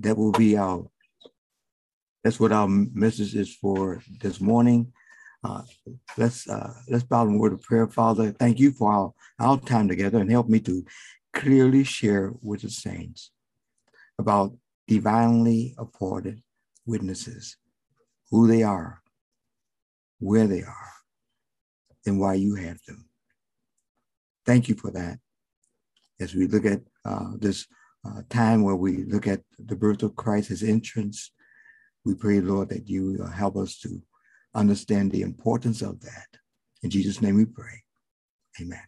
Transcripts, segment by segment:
that will be our that's what our message is for this morning. Uh, let's uh, let's bow in word of prayer, Father. Thank you for our, our time together and help me to clearly share with the saints about divinely appointed witnesses, who they are, where they are, and why you have them. Thank you for that. As we look at uh, this uh, time where we look at the birth of Christ, his entrance, we pray, Lord, that you uh, help us to understand the importance of that. In Jesus' name we pray. Amen.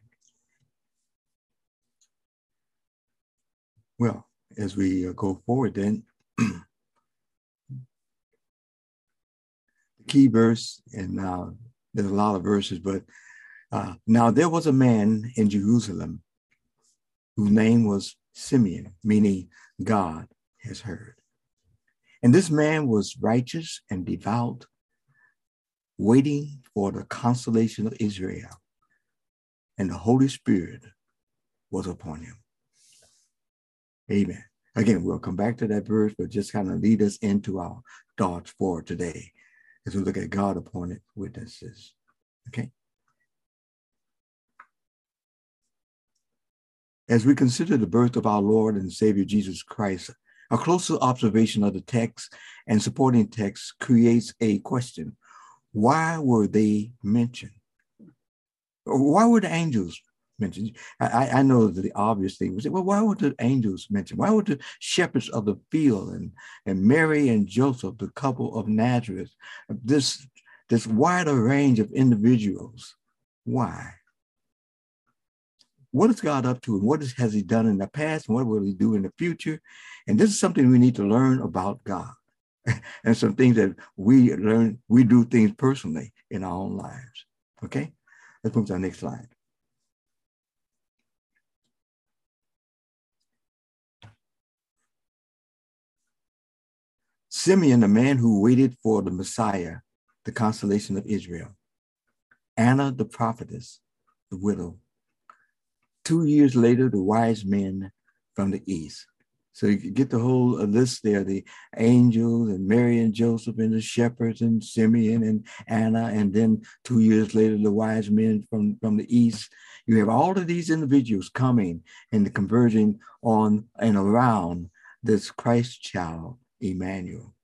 Well, as we uh, go forward, then, the key verse, and uh, there's a lot of verses, but uh, now there was a man in Jerusalem whose name was Simeon, meaning God has heard. And this man was righteous and devout, waiting for the consolation of Israel. And the Holy Spirit was upon him. Amen. Again, we'll come back to that verse, but just kind of lead us into our thoughts for today as we look at God appointed witnesses. Okay. As we consider the birth of our Lord and Savior Jesus Christ, a closer observation of the text and supporting text creates a question. Why were they mentioned? Why were the angels mentioned? I, I know the obvious thing was, well, why were the angels mentioned? Why were the shepherds of the field and, and Mary and Joseph, the couple of Nazareth, this, this wider range of individuals? Why? What is God up to and what is, has he done in the past and what will he do in the future? And this is something we need to learn about God and some things that we learn, we do things personally in our own lives. Okay, let's move to our next slide. Simeon, the man who waited for the Messiah, the consolation of Israel. Anna, the prophetess, the widow two years later, the wise men from the east. So you get the whole uh, list there, the angels and Mary and Joseph and the shepherds and Simeon and Anna. And then two years later, the wise men from, from the east. You have all of these individuals coming and converging on and around this Christ child, Emmanuel.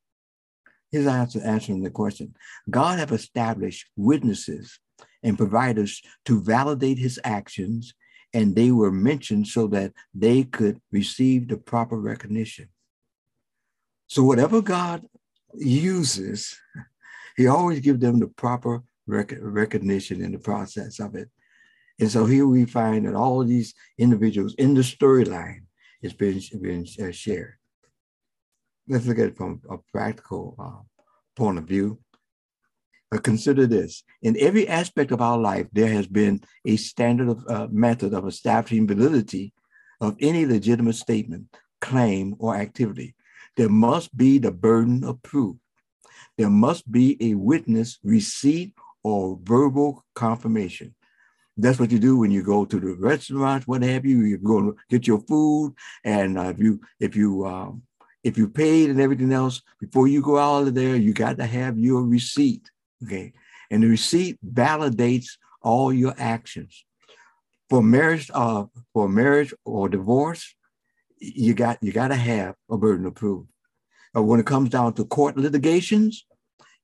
His answer answering the question. God have established witnesses and providers to validate his actions and they were mentioned so that they could receive the proper recognition. So whatever God uses, he always gives them the proper rec- recognition in the process of it. And so here we find that all these individuals in the storyline is being, being uh, shared. Let's look at it from a practical uh, point of view. Consider this in every aspect of our life, there has been a standard of uh, method of establishing validity of any legitimate statement, claim, or activity. There must be the burden of proof. There must be a witness, receipt, or verbal confirmation. That's what you do when you go to the restaurant, what have you. You go to get your food, and uh, if you if you um, if you paid and everything else before you go out of there, you got to have your receipt. Okay. And the receipt validates all your actions. For marriage, uh, for marriage or divorce, you got you got to have a burden of proof. Uh, when it comes down to court litigations,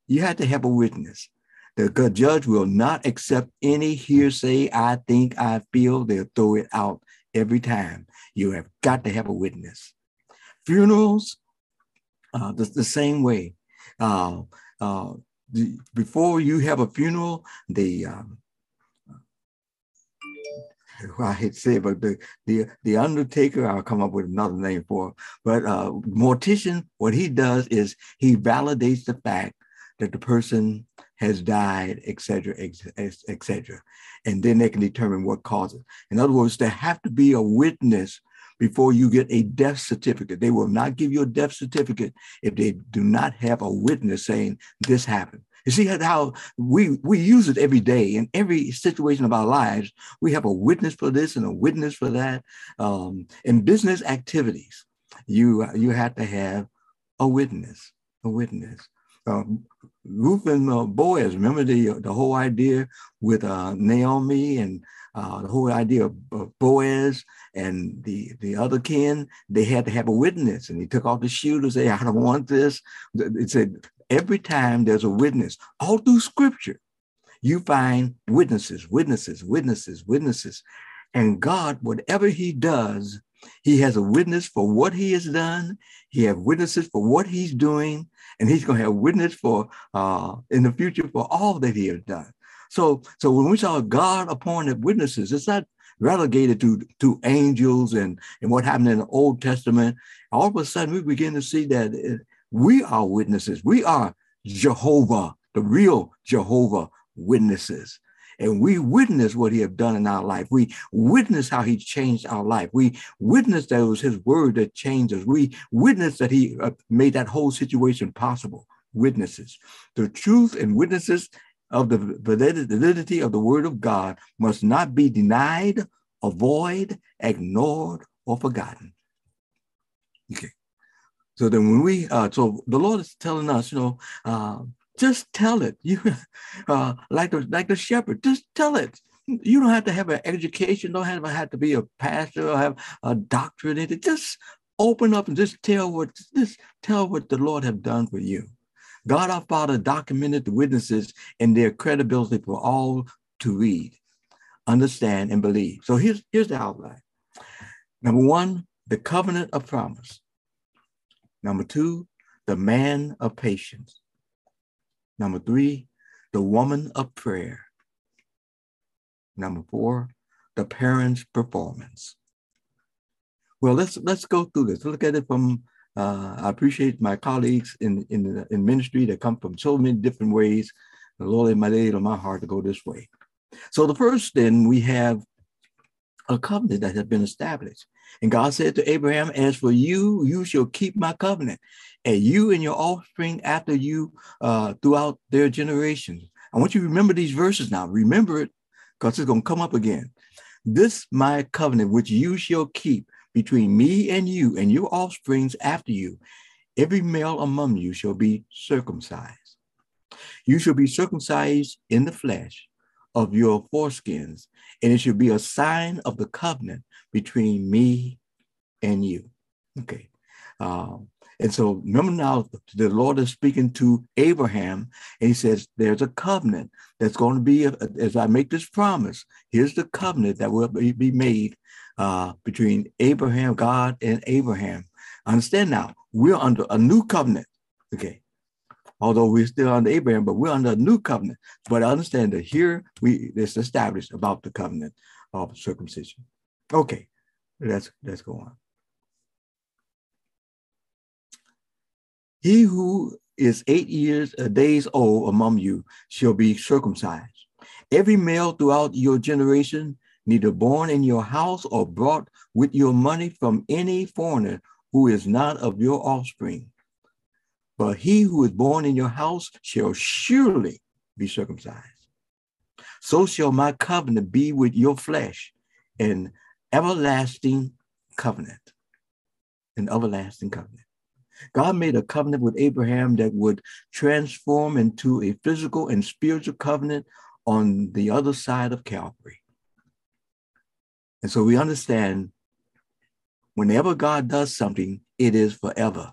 you have to have a witness. The judge will not accept any hearsay. I think, I feel. They'll throw it out every time. You have got to have a witness. Funerals, uh, the, the same way. Uh, uh, before you have a funeral, the um, I hate to say it, but the, the the undertaker, I'll come up with another name for, but uh, mortician, what he does is he validates the fact that the person has died, etc., etc., and then they can determine what caused it. In other words, there have to be a witness before you get a death certificate. They will not give you a death certificate if they do not have a witness saying this happened. You see how we, we use it every day in every situation of our lives. We have a witness for this and a witness for that. Um, in business activities, you you have to have a witness, a witness. Uh, Ruth and uh, Boaz, remember the the whole idea with uh, Naomi and uh, the whole idea of, of, Boaz and the the other kin. They had to have a witness, and he took off the shoe to say, "I don't want this." It said every time there's a witness, all through Scripture, you find witnesses, witnesses, witnesses, witnesses, and God, whatever He does, He has a witness for what He has done. He has witnesses for what He's doing, and he's going to have witness for uh, in the future for all that he has done. So, so when we saw God appointed witnesses, it's not relegated to, to angels and, and what happened in the Old Testament. All of a sudden, we begin to see that it, we are witnesses. We are Jehovah, the real Jehovah witnesses and we witness what he have done in our life. We witness how he changed our life. We witness that it was his word that changed us. We witness that he uh, made that whole situation possible. Witnesses. The truth and witnesses of the validity of the word of God must not be denied, avoided, ignored, or forgotten. Okay. So then when we, uh, so the Lord is telling us, you know, uh, just tell it. You uh, like the like the shepherd. Just tell it. You don't have to have an education. Don't have, have to be a pastor or have a doctorate. Just open up and just tell what just tell what the Lord have done for you. God our Father documented the witnesses and their credibility for all to read, understand, and believe. So here's here's the outline. Number one, the covenant of promise. Number two, the man of patience. Number three, the woman of prayer. Number four, the parent's performance. Well, let's let's go through this. Look at it from. Uh, I appreciate my colleagues in in in ministry that come from so many different ways. The Lord in my laid on my heart to go this way. So the first, then we have a covenant that has been established. And God said to Abraham, As for you, you shall keep my covenant, and you and your offspring after you uh, throughout their generations. I want you to remember these verses now. Remember it because it's going to come up again. This my covenant, which you shall keep between me and you and your offsprings after you. Every male among you shall be circumcised. You shall be circumcised in the flesh of your foreskins, and it shall be a sign of the covenant between me and you. Okay. Um, and so remember now, the Lord is speaking to Abraham, and he says, There's a covenant that's going to be, as I make this promise, here's the covenant that will be made uh, between Abraham, God, and Abraham. Understand now, we're under a new covenant. Okay. Although we're still under Abraham, but we're under a new covenant. But understand that here we it's established about the covenant of circumcision. Okay, let's let's go on. He who is eight years a uh, days old among you shall be circumcised. Every male throughout your generation, neither born in your house or brought with your money from any foreigner who is not of your offspring. But he who is born in your house shall surely be circumcised. So shall my covenant be with your flesh, an everlasting covenant. An everlasting covenant. God made a covenant with Abraham that would transform into a physical and spiritual covenant on the other side of Calvary. And so we understand whenever God does something, it is forever.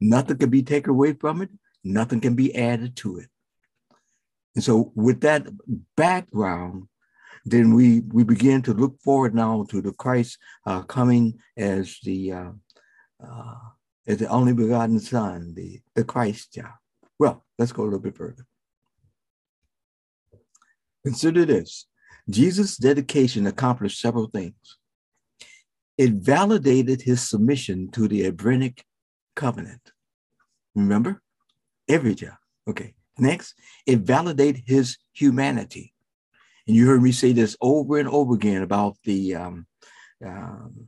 Nothing can be taken away from it, nothing can be added to it. And so, with that background, then we, we begin to look forward now to the Christ uh, coming as the uh, uh, is the only begotten Son, the, the Christ child. Well, let's go a little bit further. Consider this Jesus' dedication accomplished several things. It validated his submission to the Abrahamic covenant. Remember? Every child. Okay. Next, it validated his humanity. And you heard me say this over and over again about the um, um,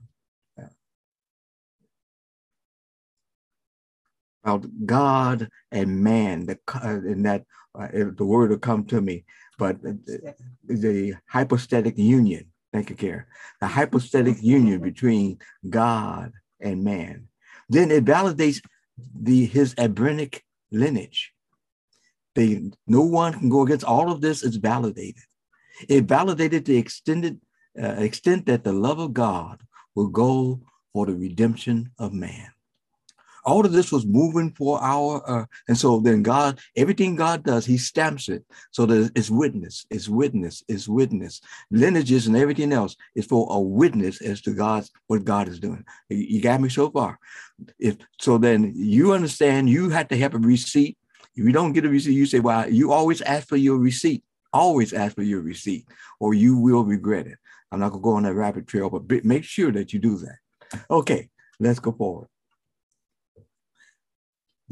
about God and man, the, and that uh, the word will come to me, but the, the hypostatic union, thank you, Karen, the hypostatic union between God and man. Then it validates the his Abrahamic lineage. They, no one can go against all of this. It's validated. It validated the extended uh, extent that the love of God will go for the redemption of man. All of this was moving for our, uh, and so then God, everything God does, He stamps it so that it's witness, it's witness, it's witness. Lineages and everything else is for a witness as to God's what God is doing. You got me so far. If so, then you understand you have to have a receipt. If you don't get a receipt, you say, "Well, you always ask for your receipt." Always ask for your receipt, or you will regret it. I'm not gonna go on that rabbit trail, but make sure that you do that. Okay, let's go forward.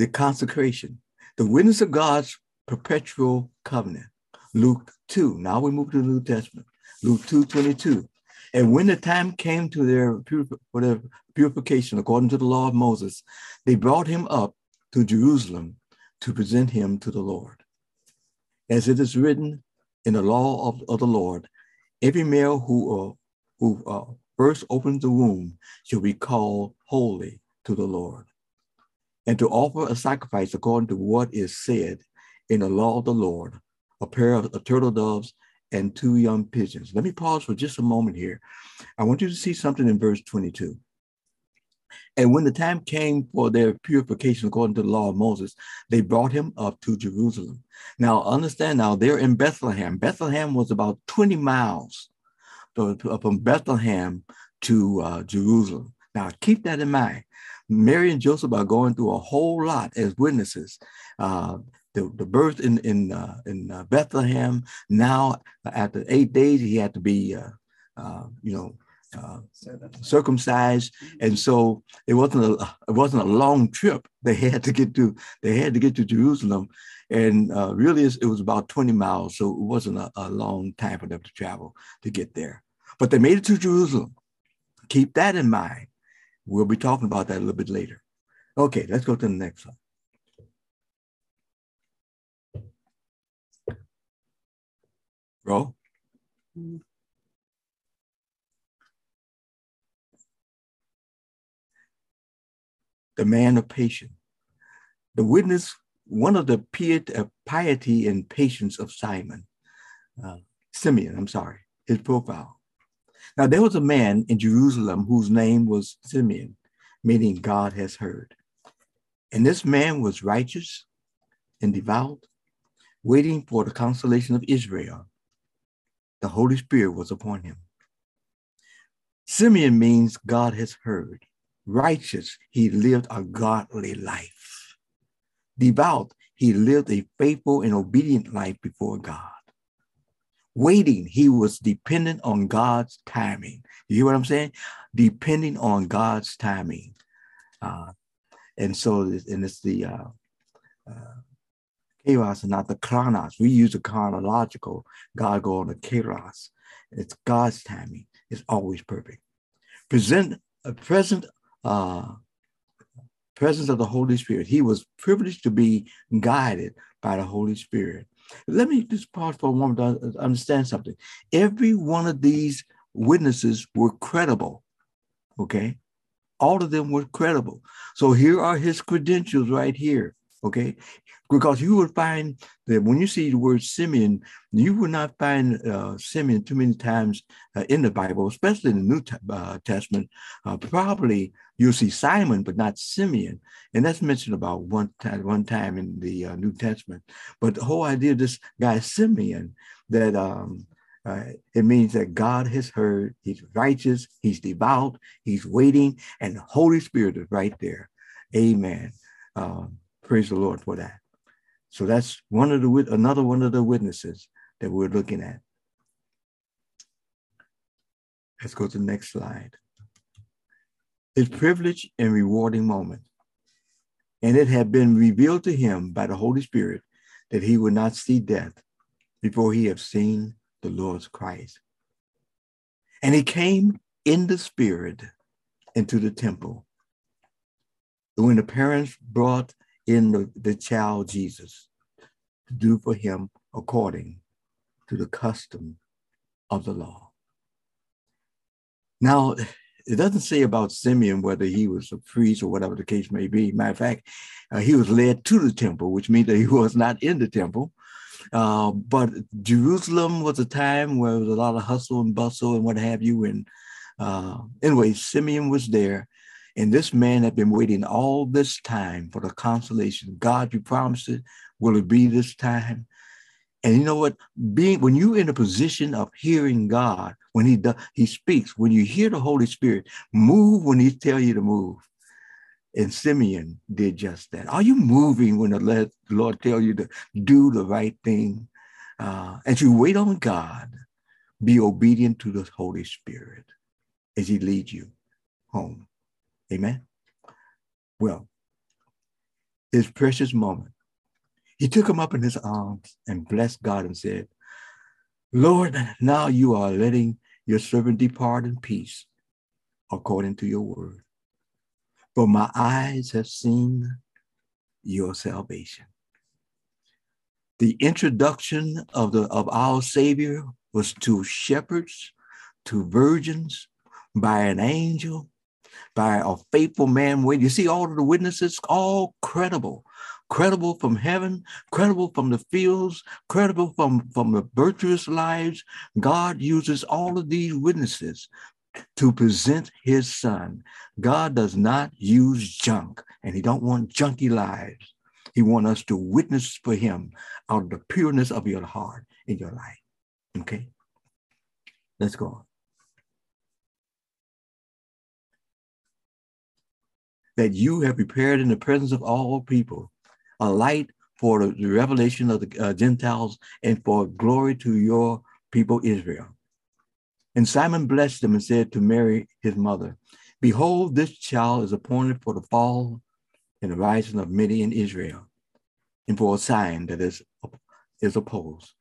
The consecration, the witness of God's perpetual covenant. Luke 2. Now we move to the New Testament. Luke 2 22. And when the time came to their, for their purification according to the law of Moses, they brought him up to Jerusalem to present him to the Lord. As it is written in the law of, of the Lord, every male who, uh, who uh, first opens the womb shall be called holy to the Lord. And to offer a sacrifice according to what is said in the law of the Lord, a pair of, of turtle doves and two young pigeons. Let me pause for just a moment here. I want you to see something in verse 22. And when the time came for their purification according to the law of Moses, they brought him up to Jerusalem. Now, understand now, they're in Bethlehem. Bethlehem was about 20 miles from Bethlehem to uh, Jerusalem. Now, keep that in mind. Mary and Joseph are going through a whole lot as witnesses. Uh, the, the birth in in uh, in uh, Bethlehem. Now, after eight days, he had to be, uh, uh, you know, uh, circumcised, and so it wasn't a it wasn't a long trip. They had to get to they had to get to Jerusalem, and really it was about twenty miles, so it wasn't a, a long time for them to travel to get there. But they made it to Jerusalem. Keep that in mind. We'll be talking about that a little bit later. Okay, let's go to the next slide. Roll. The man of patience. The witness, one of the piety and patience of Simon, uh, Simeon, I'm sorry, his profile. Now, there was a man in Jerusalem whose name was Simeon, meaning God has heard. And this man was righteous and devout, waiting for the consolation of Israel. The Holy Spirit was upon him. Simeon means God has heard. Righteous, he lived a godly life. Devout, he lived a faithful and obedient life before God waiting. He was dependent on God's timing. You hear what I'm saying? Depending on God's timing. Uh, and so, and it's the uh, uh, kairos and not the chronos. We use the chronological. God go on the kairos. It's God's timing. It's always perfect. Present a present uh, presence of the Holy Spirit. He was privileged to be guided by the Holy Spirit. Let me just pause for a moment to understand something. Every one of these witnesses were credible. Okay. All of them were credible. So here are his credentials right here. Okay. Because you would find that when you see the word Simeon, you would not find uh, Simeon too many times uh, in the Bible, especially in the New uh, Testament. Uh, probably you'll see Simon, but not Simeon. And that's mentioned about one time, one time in the uh, New Testament. But the whole idea of this guy, Simeon, that um, uh, it means that God has heard, he's righteous, he's devout, he's waiting, and the Holy Spirit is right there. Amen. Um, praise the Lord for that. So that's one of the another one of the witnesses that we're looking at. Let's go to the next slide. His privileged and rewarding moment. And it had been revealed to him by the Holy Spirit that he would not see death before he had seen the Lord's Christ. And he came in the spirit into the temple. When the parents brought in the, the child Jesus to do for him according to the custom of the law. Now, it doesn't say about Simeon whether he was a priest or whatever the case may be. Matter of fact, uh, he was led to the temple, which means that he was not in the temple. Uh, but Jerusalem was a time where there was a lot of hustle and bustle and what have you. And uh, anyway, Simeon was there. And this man had been waiting all this time for the consolation. God, you promised it. Will it be this time? And you know what? Being when you're in a position of hearing God, when He does, He speaks. When you hear the Holy Spirit, move when He tell you to move. And Simeon did just that. Are you moving when the Lord tell you to do the right thing? Uh, as you wait on God, be obedient to the Holy Spirit as He leads you home. Amen. Well, His precious moment he took him up in his arms and blessed God and said, Lord, now you are letting your servant depart in peace according to your word. For my eyes have seen your salvation. The introduction of, the, of our Savior was to shepherds, to virgins, by an angel, by a faithful man. You see all of the witnesses, all credible, credible from heaven, credible from the fields, credible from, from the virtuous lives. God uses all of these witnesses to present his son. God does not use junk, and he don't want junky lives. He want us to witness for him out of the pureness of your heart in your life. Okay? Let's go on. That you have prepared in the presence of all people a light for the revelation of the uh, Gentiles and for glory to your people Israel. And Simon blessed them and said to Mary, his mother, Behold, this child is appointed for the fall and the rising of many in Israel, and for a sign that is, is opposed.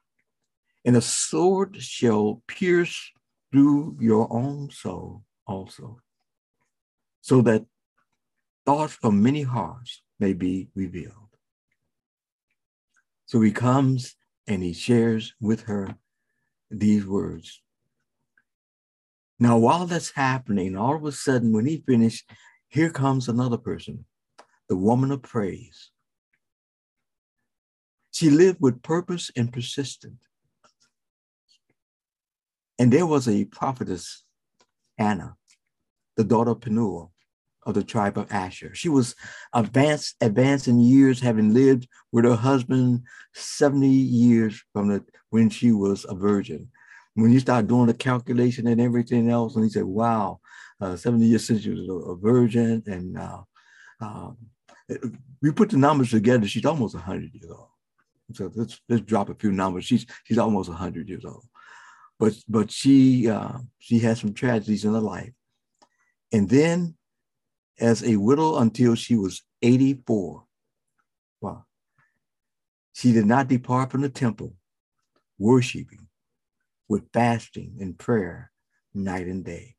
And a sword shall pierce through your own soul also, so that thoughts from many hearts may be revealed. So he comes and he shares with her these words. Now, while that's happening, all of a sudden, when he finished, here comes another person, the woman of praise. She lived with purpose and persistence. And there was a prophetess, Anna, the daughter of Penuel, of the tribe of Asher. She was advanced, advanced in years, having lived with her husband 70 years from the when she was a virgin. When you start doing the calculation and everything else, and he said, wow, uh, 70 years since she was a, virgin. And uh, uh, we put the numbers together, she's almost 100 years old. So let's, let's drop a few numbers. She's, she's almost 100 years old. But, but she, uh, she had some tragedies in her life. And then as a widow until she was 84. Wow. She did not depart from the temple, worshiping with fasting and prayer night and day.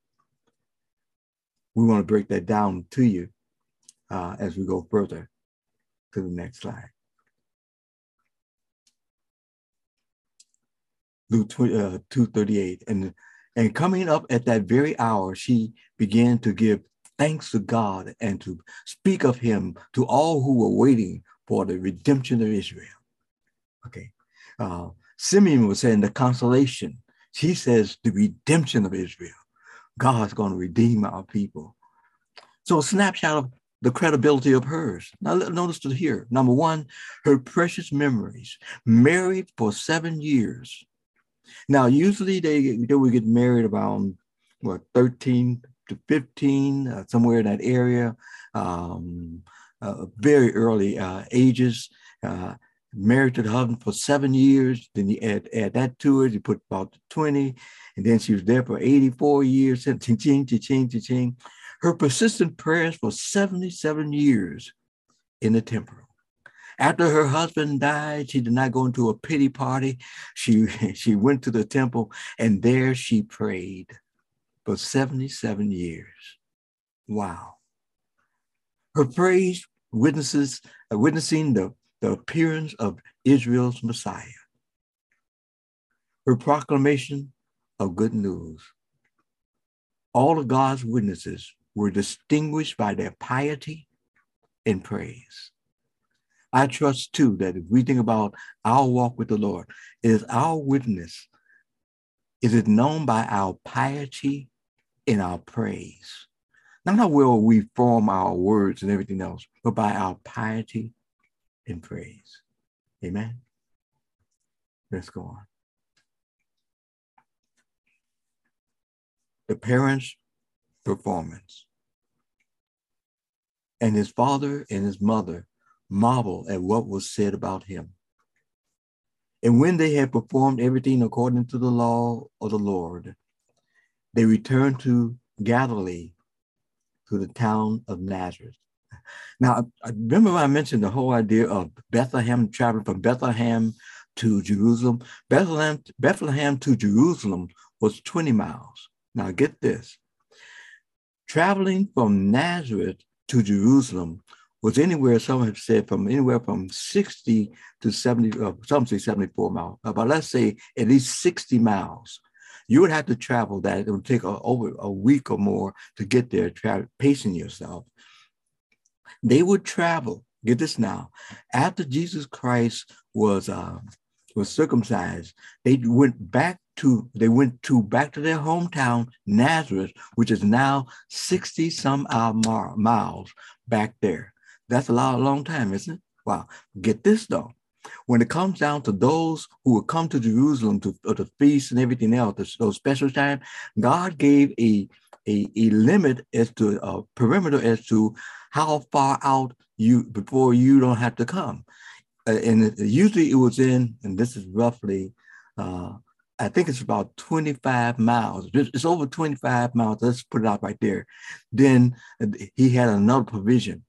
We want to break that down to you uh, as we go further to the next slide. Luke 20, uh, 238. And, and coming up at that very hour, she began to give thanks to God and to speak of him to all who were waiting for the redemption of Israel. Okay. Uh, Simeon was saying the consolation. He says the redemption of Israel. God's going to redeem our people. So a snapshot of the credibility of hers. Now notice to here. Number one, her precious memories. Married for seven years. Now, usually they, they would get married around what 13, to 15, uh, somewhere in that area, um, uh, very early uh, ages. Uh, married to the husband for seven years. Then you add, add that to it, you put about 20. And then she was there for 84 years. Ching, ching, ching, ching. Her persistent prayers for 77 years in the temple. After her husband died, she did not go into a pity party. She, she went to the temple and there she prayed for 77 years. Wow. Her praise witnesses, uh, witnessing the, the appearance of Israel's Messiah. Her proclamation of good news. All of God's witnesses were distinguished by their piety and praise. I trust too that if we think about our walk with the Lord, is our witness, is it known by our piety and our praise? Not how well we form our words and everything else, but by our piety and praise. Amen. Let's go on. The parents' performance. And his father and his mother marvel at what was said about him. And when they had performed everything according to the law of the Lord, they returned to Galilee, to the town of Nazareth. Now, I remember I mentioned the whole idea of Bethlehem traveling from Bethlehem to Jerusalem. Bethlehem, Bethlehem to Jerusalem was 20 miles. Now, get this traveling from Nazareth to Jerusalem was anywhere, some have said from anywhere from 60 to 70, uh, some say 74 miles, uh, but let's say at least 60 miles. You would have to travel that. It would take a, over a week or more to get there, tra- pacing yourself. They would travel, get this now, after Jesus Christ was uh, was circumcised, they went back to they went to back to their hometown Nazareth, which is now 60 some odd miles back there. That's a lot, a long time, isn't it? Wow. Get this though. When it comes down to those who will come to Jerusalem to the feast and everything else, those special time, God gave a, a, a limit as to a perimeter as to how far out you before you don't have to come. Uh, and usually it was in, and this is roughly, uh, I think it's about 25 miles. It's over 25 miles. Let's put it out right there. Then uh, he had another provision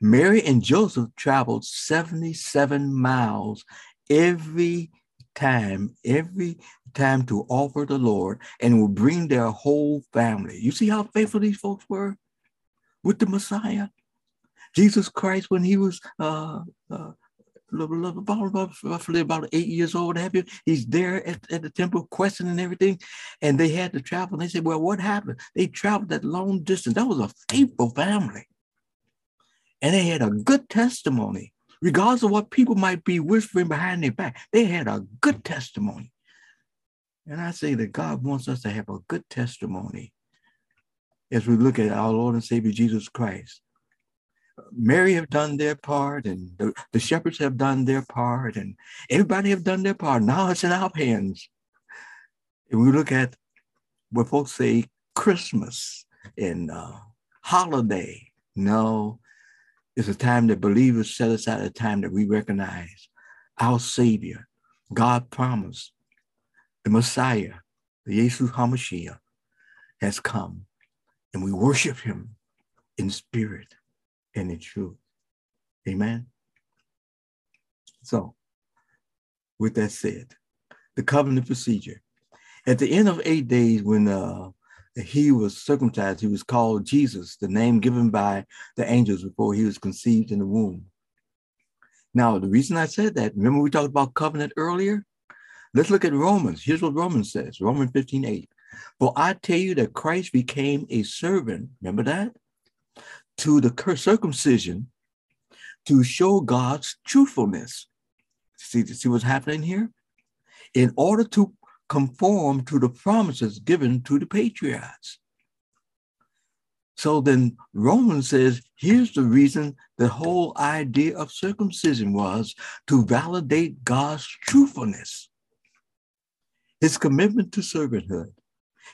Mary and Joseph traveled 77 miles every time, every time to offer the Lord and would bring their whole family. You see how faithful these folks were with the Messiah? Jesus Christ, when he was uh, uh, roughly about eight years old? He's there at, at the temple questioning everything. And they had to travel. And they said, Well, what happened? They traveled that long distance. That was a faithful family and they had a good testimony, regardless of what people might be whispering behind their back. They had a good testimony. And I say that God wants us to have a good testimony as we look at our Lord and Savior Jesus Christ. Mary have done their part, and the, the shepherds have done their part, and everybody have done their part. Now it's in our hands. And we look at what folks say Christmas and uh, holiday. No, it's a time that believers set aside a time that we recognize our Savior, God promised, the Messiah, the Jesus HaMashiach, has come, and we worship him in spirit and in truth. Amen. So, with that said, the covenant procedure. At the end of eight days, when uh, he was circumcised. He was called Jesus, the name given by the angels before he was conceived in the womb. Now, the reason I said that, remember we talked about covenant earlier? Let's look at Romans. Here's what Romans says Romans 15 8. For I tell you that Christ became a servant, remember that? To the circumcision to show God's truthfulness. See, see what's happening here? In order to conform to the promises given to the patriarchs. So then Romans says, here's the reason the whole idea of circumcision was to validate God's truthfulness, his commitment to servanthood,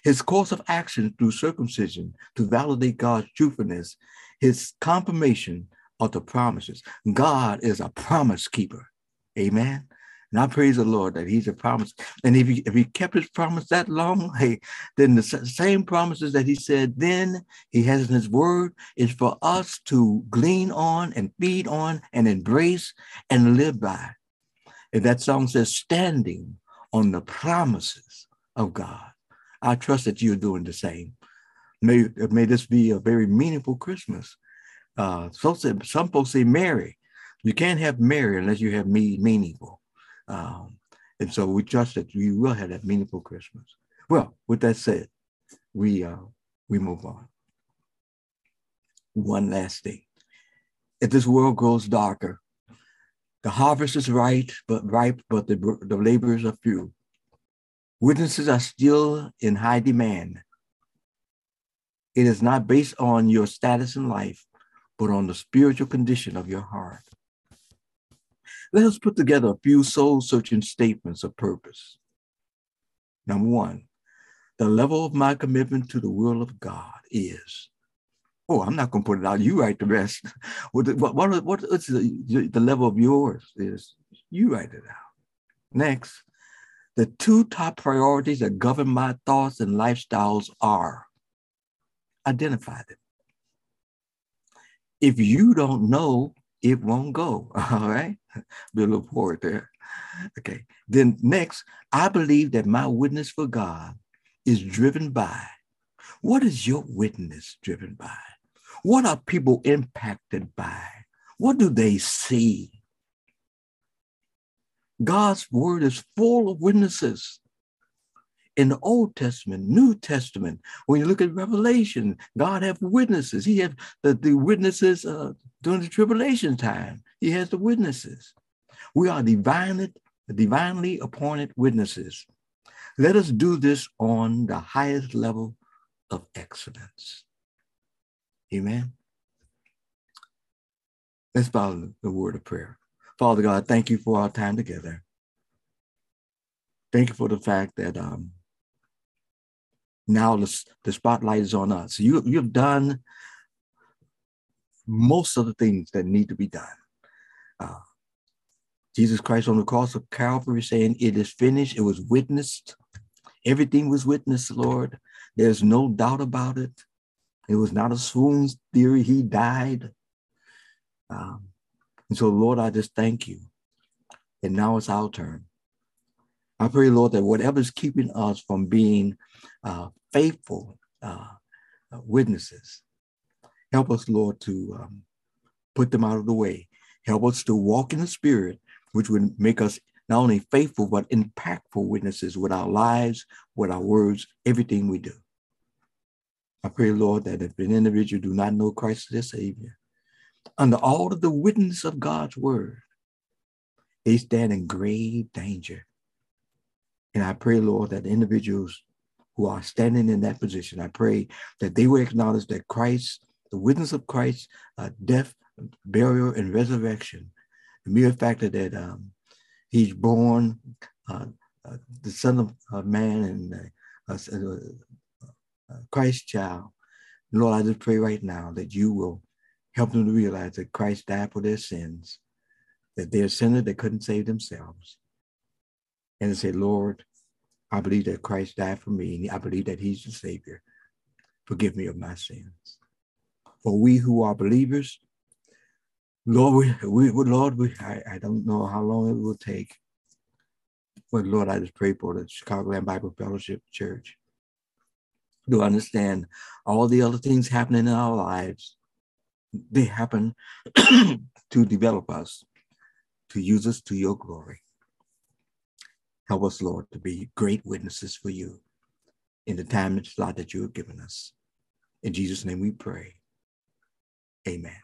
his course of action through circumcision to validate God's truthfulness, his confirmation of the promises. God is a promise keeper. Amen. And I praise the Lord that He's a promise. And if he, if he kept His promise that long, hey, then the same promises that He said then He has in His Word is for us to glean on and feed on and embrace and live by. And that song says, standing on the promises of God. I trust that you're doing the same. May, may this be a very meaningful Christmas. Uh, so some folks say Mary. You can't have Mary unless you have me meaningful. Um, and so we trust that we will have that meaningful Christmas. Well, with that said, we uh, we move on. One last thing. If this world grows darker, the harvest is ripe, but ripe, but the, the laborers are few. Witnesses are still in high demand. It is not based on your status in life, but on the spiritual condition of your heart. Let us put together a few soul searching statements of purpose. Number one, the level of my commitment to the will of God is. Oh, I'm not going to put it out. You write the rest. what, what, what, is the, the level of yours is? You write it out. Next, the two top priorities that govern my thoughts and lifestyles are identify them. If you don't know it won't go. All right. A little forward there. Okay. Then next, I believe that my witness for God is driven by what is your witness driven by? What are people impacted by? What do they see? God's word is full of witnesses in the Old Testament, New Testament, when you look at Revelation, God have witnesses. He have the, the witnesses uh, during the tribulation time. He has the witnesses. We are divinely, divinely appointed witnesses. Let us do this on the highest level of excellence. Amen. Let's follow the word of prayer. Father God, thank you for our time together. Thank you for the fact that um, now the, the spotlight is on us. You, you've done most of the things that need to be done. Uh, Jesus Christ on the cross of Calvary saying, It is finished, it was witnessed. Everything was witnessed, Lord. There's no doubt about it. It was not a swoon theory. He died. Um, and so, Lord, I just thank you. And now it's our turn. I pray, Lord, that whatever's keeping us from being uh, faithful uh, witnesses, help us, Lord, to um, put them out of the way. Help us to walk in the Spirit, which would make us not only faithful, but impactful witnesses with our lives, with our words, everything we do. I pray, Lord, that if an individual do not know Christ as their Savior, under all of the witness of God's word, they stand in grave danger and I pray, Lord, that individuals who are standing in that position, I pray that they will acknowledge that Christ, the witness of Christ's uh, death, burial, and resurrection, the mere fact that um, he's born, uh, uh, the Son of Man and uh, uh, uh, Christ's child. Lord, I just pray right now that you will help them to realize that Christ died for their sins, that they're sinners that couldn't save themselves and say, Lord, I believe that Christ died for me. I believe that he's the Savior. Forgive me of my sins. For we who are believers, Lord, we, we Lord, we, I, I don't know how long it will take. But Lord, I just pray for the Chicagoland Bible Fellowship Church to understand all the other things happening in our lives. They happen to develop us, to use us to your glory. Help us, Lord, to be great witnesses for you in the time and slot that you have given us. In Jesus' name we pray. Amen.